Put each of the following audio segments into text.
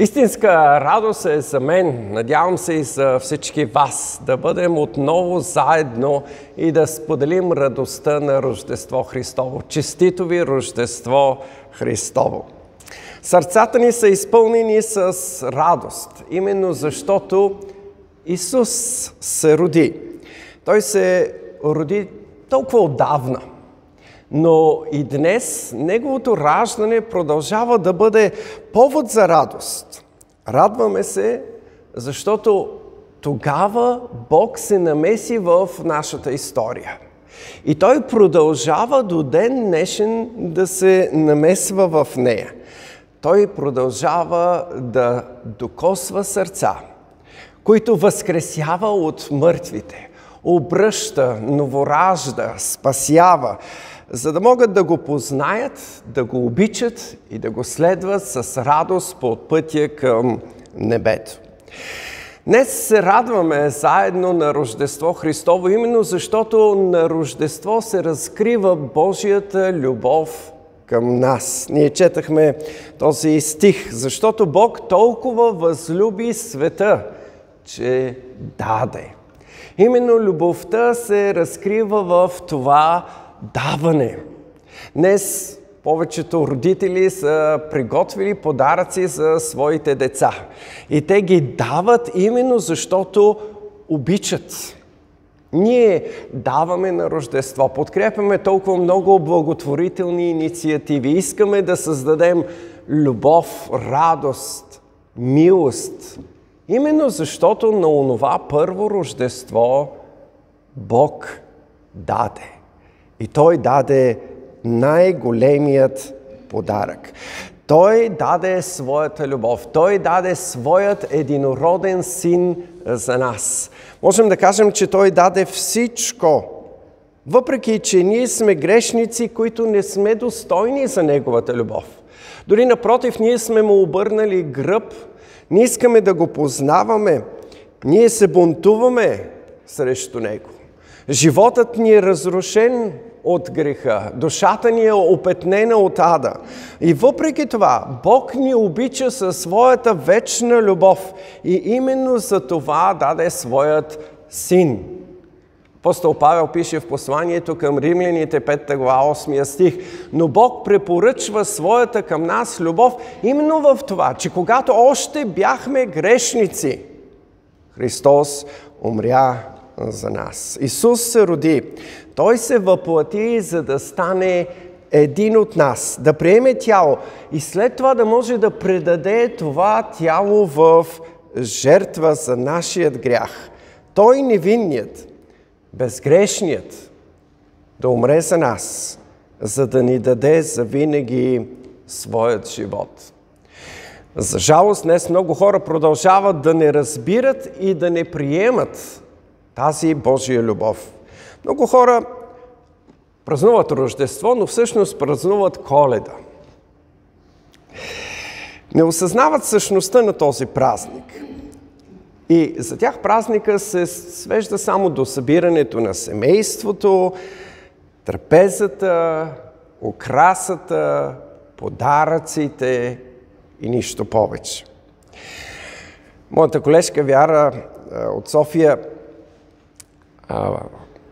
Истинска радост е за мен, надявам се и за всички вас, да бъдем отново заедно и да споделим радостта на Рождество Христово. Честито ви Рождество Христово! Сърцата ни са изпълнени с радост, именно защото Исус се роди. Той се роди толкова отдавна – но и днес неговото раждане продължава да бъде повод за радост. Радваме се, защото тогава Бог се намеси в нашата история. И той продължава до ден днешен да се намесва в нея. Той продължава да докосва сърца, които възкресява от мъртвите, обръща, новоражда, спасява, за да могат да го познаят, да го обичат и да го следват с радост по пътя към небето. Днес се радваме заедно на Рождество Христово, именно защото на Рождество се разкрива Божията любов към нас. Ние четахме този стих, защото Бог толкова възлюби света, че даде. Именно любовта се разкрива в това даване. Днес повечето родители са приготвили подаръци за своите деца. И те ги дават именно защото обичат. Ние даваме на Рождество, подкрепяме толкова много благотворителни инициативи, искаме да създадем любов, радост, милост. Именно защото на онова първо Рождество Бог даде. И той даде най-големият подарък. Той даде своята любов. Той даде своят единороден син за нас. Можем да кажем, че той даде всичко. Въпреки, че ние сме грешници, които не сме достойни за неговата любов. Дори напротив, ние сме му обърнали гръб, не искаме да го познаваме, ние се бунтуваме срещу него. Животът ни е разрушен от греха. Душата ни е опетнена от ада. И въпреки това, Бог ни обича със своята вечна любов. И именно за това даде своят син. Апостол Павел пише в посланието към римляните 5 глава 8 стих. Но Бог препоръчва своята към нас любов именно в това, че когато още бяхме грешници, Христос умря за нас. Исус се роди. Той се въплати, за да стане един от нас, да приеме тяло и след това да може да предаде това тяло в жертва за нашият грях. Той невинният, безгрешният, да умре за нас, за да ни даде за винаги своят живот. За жалост, днес много хора продължават да не разбират и да не приемат тази Божия любов. Много хора празнуват Рождество, но всъщност празнуват Коледа. Не осъзнават същността на този празник. И за тях празника се свежда само до събирането на семейството, трапезата, украсата, подаръците и нищо повече. Моята колежка Вяра от София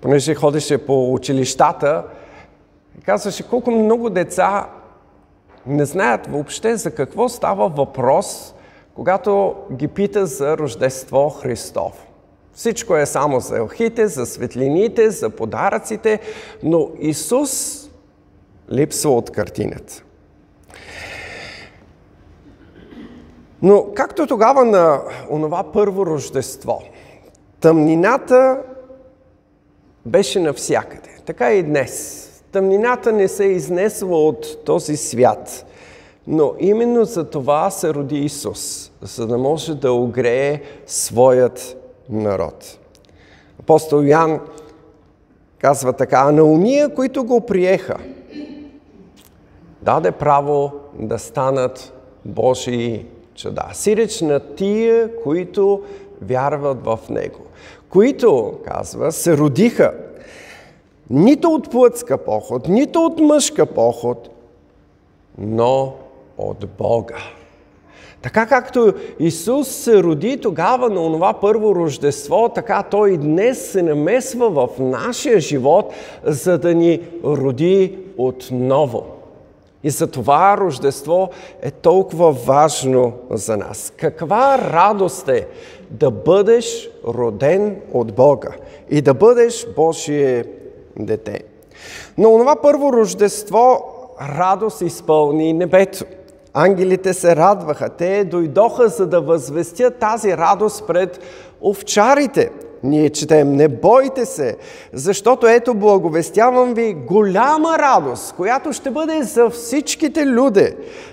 понеже ходеше по училищата, казваше колко много деца не знаят въобще за какво става въпрос, когато ги пита за Рождество Христов. Всичко е само за елхите, за светлините, за подаръците, но Исус липсва от картината. Но както тогава на онова първо Рождество, тъмнината беше навсякъде. Така и днес. Тъмнината не се е изнесла от този свят. Но именно за това се роди Исус, за да може да огрее своят народ. Апостол Ян казва така, а на уния, които го приеха, даде право да станат Божии чуда. Сиреч на тия, които вярват в Него които, казва, се родиха нито от плътска поход, нито от мъжка поход, но от Бога. Така както Исус се роди тогава на онова първо рождество, така Той и днес се намесва в нашия живот, за да ни роди отново. И за това Рождество е толкова важно за нас. Каква радост е да бъдеш роден от Бога и да бъдеш Божие дете. Но това първо Рождество радост изпълни небето. Ангелите се радваха. Те дойдоха, за да възвестят тази радост пред овчарите. Ние четем, не бойте се, защото ето благовестявам ви голяма радост, която ще бъде за всичките люди,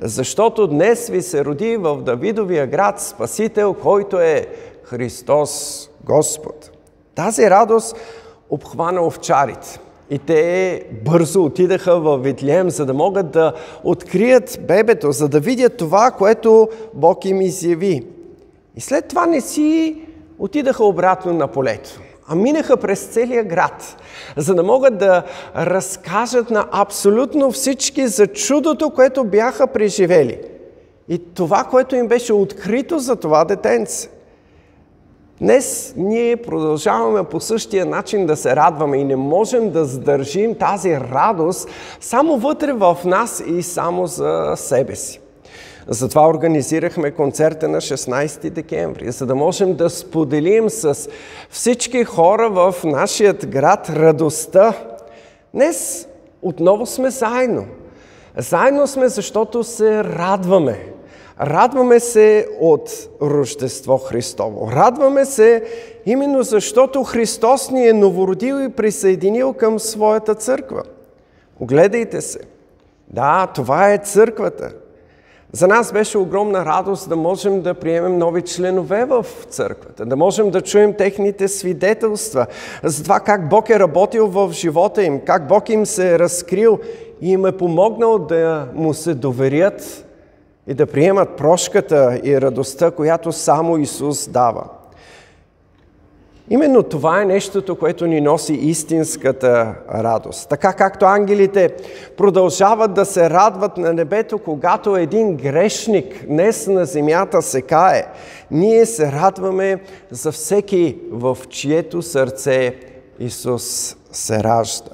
защото днес ви се роди в Давидовия град Спасител, който е Христос Господ. Тази радост обхвана овчарите. И те бързо отидаха в Витлеем, за да могат да открият бебето, за да видят това, което Бог им изяви. И след това не си отидаха обратно на полето, а минаха през целия град, за да могат да разкажат на абсолютно всички за чудото, което бяха преживели. И това, което им беше открито за това детенце. Днес ние продължаваме по същия начин да се радваме и не можем да задържим тази радост само вътре в нас и само за себе си. Затова организирахме концерта на 16 декември, за да можем да споделим с всички хора в нашия град радостта. Днес отново сме заедно. Заедно сме, защото се радваме. Радваме се от Рождество Христово. Радваме се именно защото Христос ни е новородил и присъединил към своята църква. Огледайте се. Да, това е църквата. За нас беше огромна радост да можем да приемем нови членове в църквата, да можем да чуем техните свидетелства за това как Бог е работил в живота им, как Бог им се е разкрил и им е помогнал да му се доверят и да приемат прошката и радостта, която само Исус дава. Именно това е нещото, което ни носи истинската радост. Така както ангелите продължават да се радват на небето, когато един грешник днес на земята се кае, ние се радваме за всеки, в чието сърце Исус се ражда.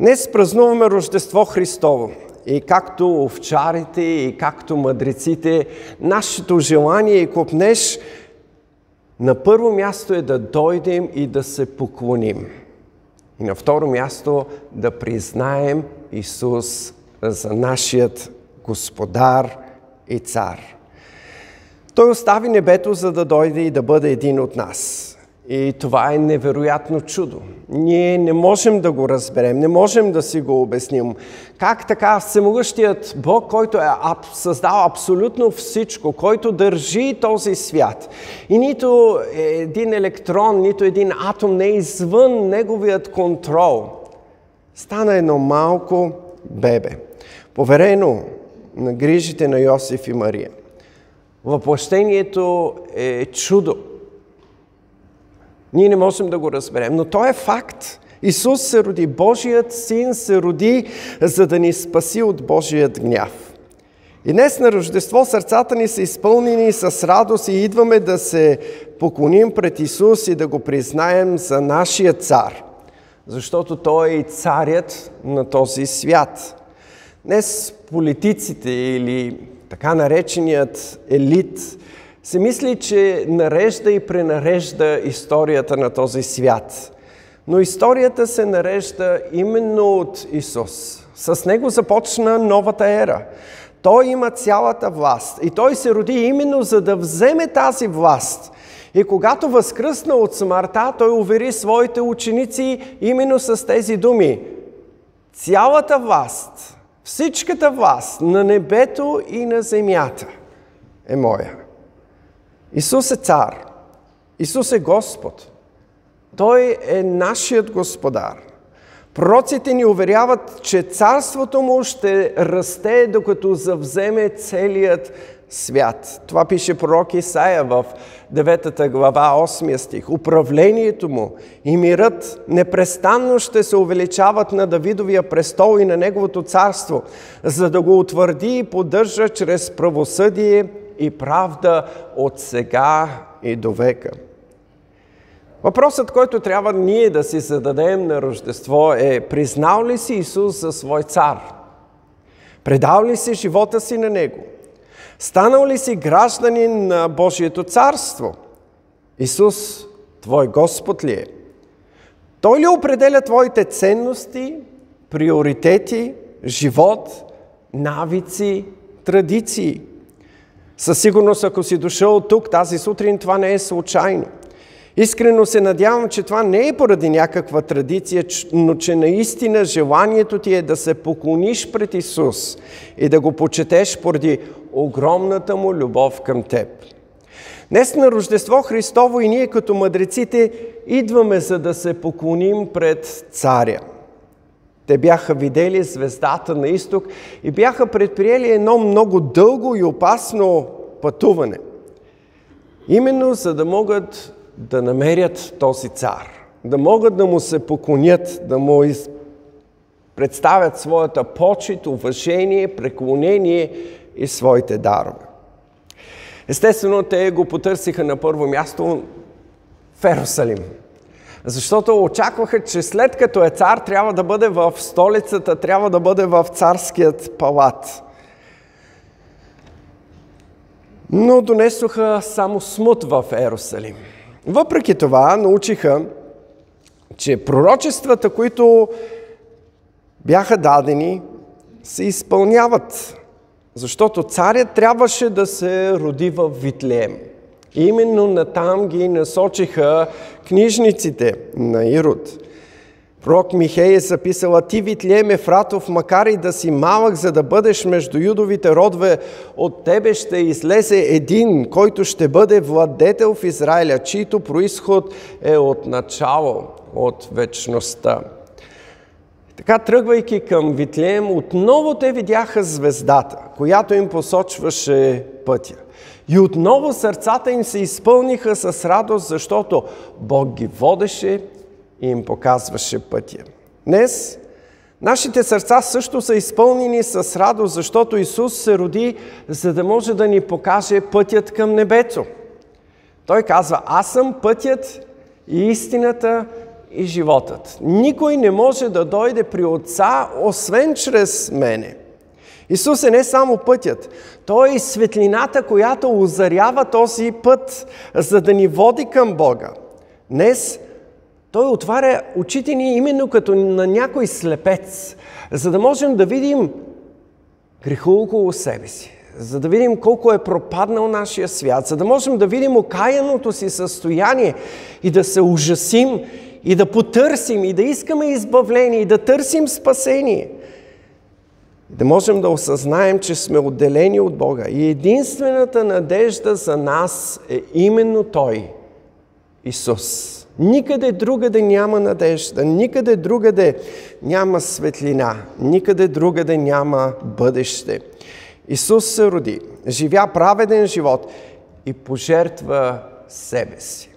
Днес празнуваме Рождество Христово. И както овчарите, и както мъдреците, нашето желание и купнеш на първо място е да дойдем и да се поклоним. И на второ място да признаем Исус за нашият Господар и Цар. Той остави небето, за да дойде и да бъде един от нас. И това е невероятно чудо. Ние не можем да го разберем, не можем да си го обясним. Как така всемогъщият Бог, който е създал абсолютно всичко, който държи този свят и нито един електрон, нито един атом не е извън неговият контрол, стана едно малко бебе, поверено на грижите на Йосиф и Мария. Въплъщението е чудо. Ние не можем да го разберем, но то е факт. Исус се роди, Божият син се роди, за да ни спаси от Божият гняв. И днес на Рождество сърцата ни са изпълнени с радост и идваме да се поклоним пред Исус и да го признаем за нашия цар, защото Той е и царят на този свят. Днес политиците или така нареченият елит се мисли, че нарежда и пренарежда историята на този свят. Но историята се нарежда именно от Исус. С него започна новата ера. Той има цялата власт и той се роди именно за да вземе тази власт. И когато възкръсна от смъртта, той увери своите ученици именно с тези думи. Цялата власт, всичката власт на небето и на земята е моя. Исус е цар. Исус е Господ. Той е нашият Господар. Пророците ни уверяват, че царството му ще расте, докато завземе целият свят. Това пише пророк Исаия в 9 глава, 8 стих. Управлението му и мирът непрестанно ще се увеличават на Давидовия престол и на неговото царство, за да го утвърди и поддържа чрез правосъдие и правда от сега и до века. Въпросът, който трябва ние да си зададем на Рождество е признал ли си Исус за свой цар? Предал ли си живота си на Него? Станал ли си гражданин на Божието царство? Исус, Твой Господ ли е? Той ли определя Твоите ценности, приоритети, живот, навици, традиции? Със сигурност, ако си дошъл тук тази сутрин, това не е случайно – Искрено се надявам, че това не е поради някаква традиция, но че наистина желанието ти е да се поклониш пред Исус и да го почетеш поради огромната му любов към теб. Днес на Рождество Христово и ние като мъдреците идваме за да се поклоним пред Царя. Те бяха видели звездата на изток и бяха предприели едно много дълго и опасно пътуване. Именно за да могат да намерят този цар, да могат да му се поклонят, да му из... представят своята почет, уважение, преклонение и своите дарове. Естествено, те го потърсиха на първо място в Ерусалим. Защото очакваха, че след като е цар, трябва да бъде в столицата, трябва да бъде в царският палат. Но донесоха само смут в Ерусалим. Въпреки това научиха, че пророчествата, които бяха дадени, се изпълняват. Защото царят трябваше да се роди в Витлеем. Именно натам ги насочиха книжниците на Ирод. Пророк Михей е записала, ти Витлеем Ефратов, макар и да си малък, за да бъдеш между юдовите родове, от тебе ще излезе един, който ще бъде владетел в Израиля, чийто происход е от начало, от вечността. Така, тръгвайки към Витлеем, отново те видяха звездата, която им посочваше пътя. И отново сърцата им се изпълниха с радост, защото Бог ги водеше и им показваше пътя. Днес нашите сърца също са изпълнени с радост, защото Исус се роди, за да може да ни покаже пътят към небето. Той казва, аз съм пътят и истината и животът. Никой не може да дойде при Отца, освен чрез мене. Исус е не само пътят, Той е и светлината, която озарява този път, за да ни води към Бога. Днес той отваря очите ни именно като на някой слепец, за да можем да видим греха около себе си, за да видим колко е пропаднал нашия свят, за да можем да видим окаяното си състояние и да се ужасим и да потърсим и да искаме избавление и да търсим спасение. Да можем да осъзнаем, че сме отделени от Бога. И единствената надежда за нас е именно Той, Исус. Никъде другаде няма надежда, никъде другаде няма светлина, никъде другаде няма бъдеще. Исус се роди, живя праведен живот и пожертва себе си.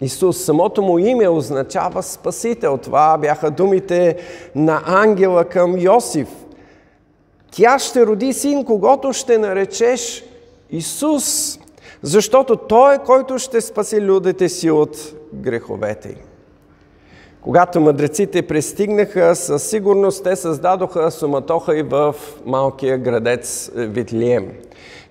Исус, самото му име означава Спасител. Това бяха думите на ангела към Йосиф. Тя ще роди син, когато ще наречеш Исус, защото Той е който ще спаси людите си от греховете им. Когато мъдреците пристигнаха, със сигурност те създадоха суматоха и в малкия градец Витлием.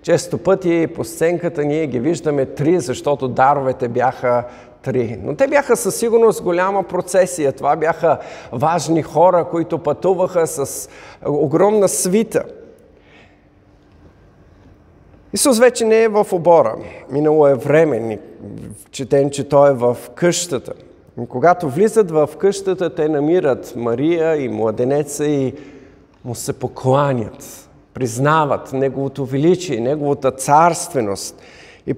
Често пъти по сценката ние ги виждаме три, защото даровете бяха три. Но те бяха със сигурност голяма процесия. Това бяха важни хора, които пътуваха с огромна свита – Исус вече не е в обора. Минало е време. Четем, че Той е в къщата. И когато влизат в къщата, те намират Мария и младенеца и му се покланят. Признават Неговото величие, Неговата царственост и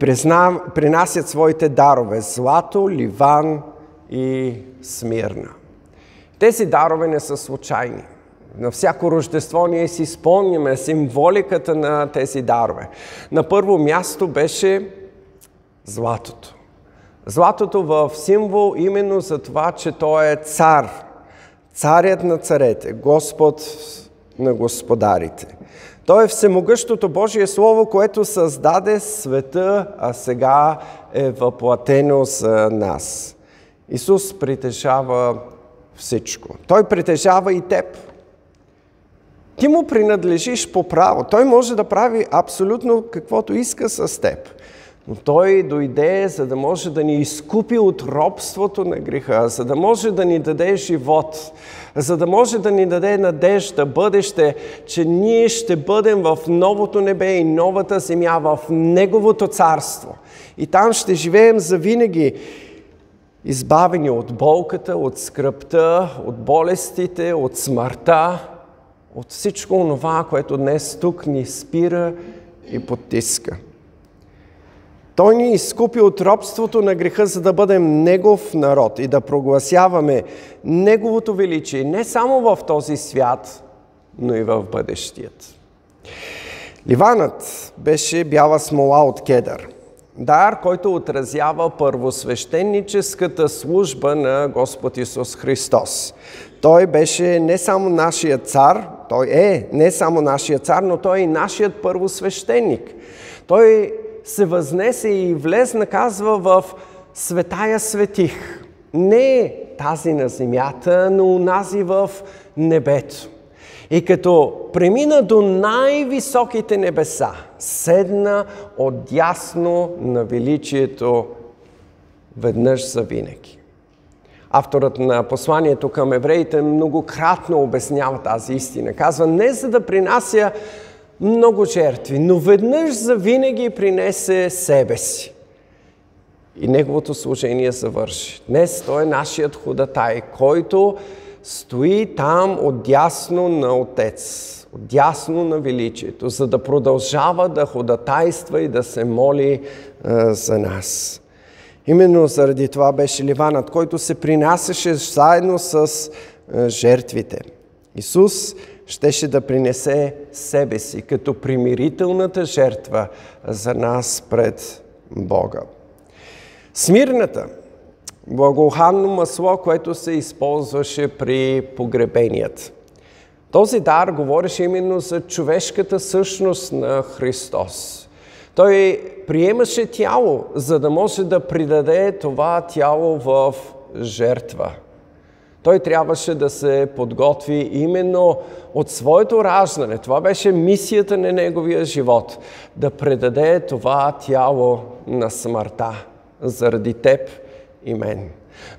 принасят своите дарове – злато, ливан и смирна. Тези дарове не са случайни. На всяко Рождество ние си спомняме символиката на тези дарове. На първо място беше златото. Златото в символ именно за това, че той е цар. Царят на царете, Господ на господарите. Той е всемогъщото Божие Слово, което създаде света, а сега е въплатено за нас. Исус притежава всичко. Той притежава и теб. Ти му принадлежиш по право. Той може да прави абсолютно каквото иска с теб. Но Той дойде, за да може да ни изкупи от робството на греха, за да може да ни даде живот, за да може да ни даде надежда, бъдеще, че ние ще бъдем в новото небе и новата земя, в Неговото царство. И там ще живеем завинаги, избавени от болката, от скръпта, от болестите, от смъртта, от всичко това, което днес тук ни спира и потиска. Той ни изкупи от робството на греха, за да бъдем Негов народ и да прогласяваме Неговото величие не само в този свят, но и в бъдещият. Ливанът беше бяла смола от кедър. Дар, който отразява първосвещеническата служба на Господ Исус Христос. Той беше не само нашия цар, той е не само нашия цар, но той е и нашият първосвещеник. Той се възнесе и влезна, казва, в светая светих. Не тази на земята, но унази в небето. И като премина до най-високите небеса, седна отясно на величието веднъж за винаги. Авторът на посланието към евреите многократно обяснява тази истина. Казва, не за да принася много жертви, но веднъж за винаги принесе себе си. И неговото служение завърши. Днес той е нашият ходатай, който стои там отдясно на Отец, отдясно на величието, за да продължава да ходатайства и да се моли а, за нас. Именно заради това беше Ливанът, който се принасяше заедно с а, жертвите. Исус щеше да принесе себе си като примирителната жертва за нас пред Бога. Смирната, благоуханно масло, което се използваше при погребеният. Този дар говореше именно за човешката същност на Христос. Той приемаше тяло, за да може да придаде това тяло в жертва – той трябваше да се подготви именно от своето раждане. Това беше мисията на неговия живот. Да предаде това тяло на смъртта заради теб и мен.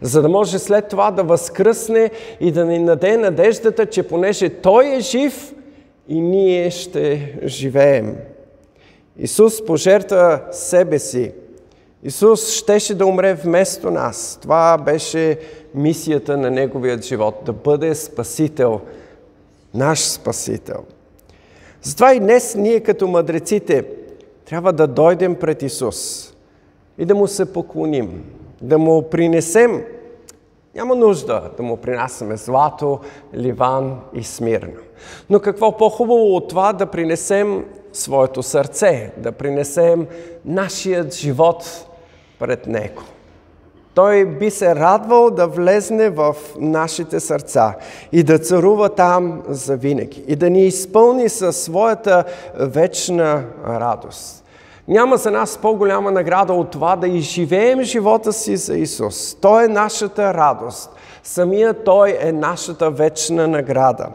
За да може след това да възкръсне и да ни наде надеждата, че понеже Той е жив и ние ще живеем. Исус пожертва себе си. Исус щеше да умре вместо нас. Това беше мисията на Неговият живот, да бъде Спасител, наш Спасител. Затова и днес ние като мъдреците трябва да дойдем пред Исус и да Му се поклоним, да Му принесем няма нужда да му принасяме злато, ливан и смирно. Но какво по-хубаво от това да принесем своето сърце, да принесем нашият живот пред Него. Той би се радвал да влезне в нашите сърца и да царува там за винаги и да ни изпълни със своята вечна радост. Няма за нас по-голяма награда от това да изживеем живота си за Исус. Той е нашата радост. Самия Той е нашата вечна награда.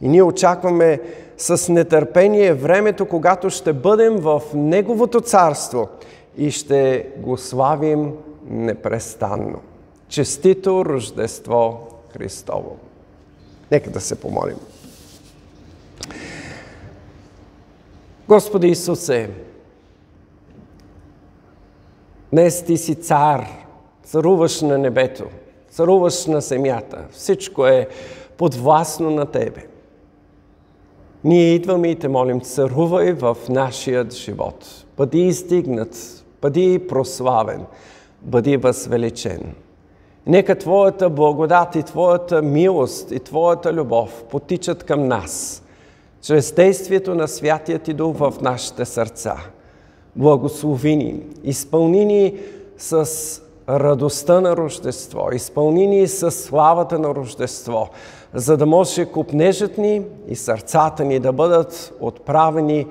И ние очакваме с нетърпение времето, когато ще бъдем в Неговото царство и ще го славим непрестанно. Честито Рождество Христово! Нека да се помолим. Господи Исусе, днес Ти си цар, царуваш на небето, царуваш на земята. Всичко е подвластно на Тебе. Ние идваме и Те молим, царувай в нашият живот. Бъди издигнат, бъди прославен – бъди възвеличен. Нека Твоята благодат и Твоята милост и Твоята любов потичат към нас, чрез действието на Святия Ти Дух в нашите сърца. Благослови ни, изпълни ни с радостта на Рождество, изпълни ни с славата на Рождество, за да може купнежът ни и сърцата ни да бъдат отправени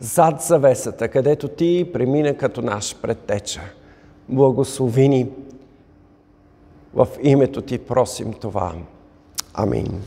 зад завесата, където Ти премина като наш предтеча. Благослови ни. В името Ти просим това. Амин.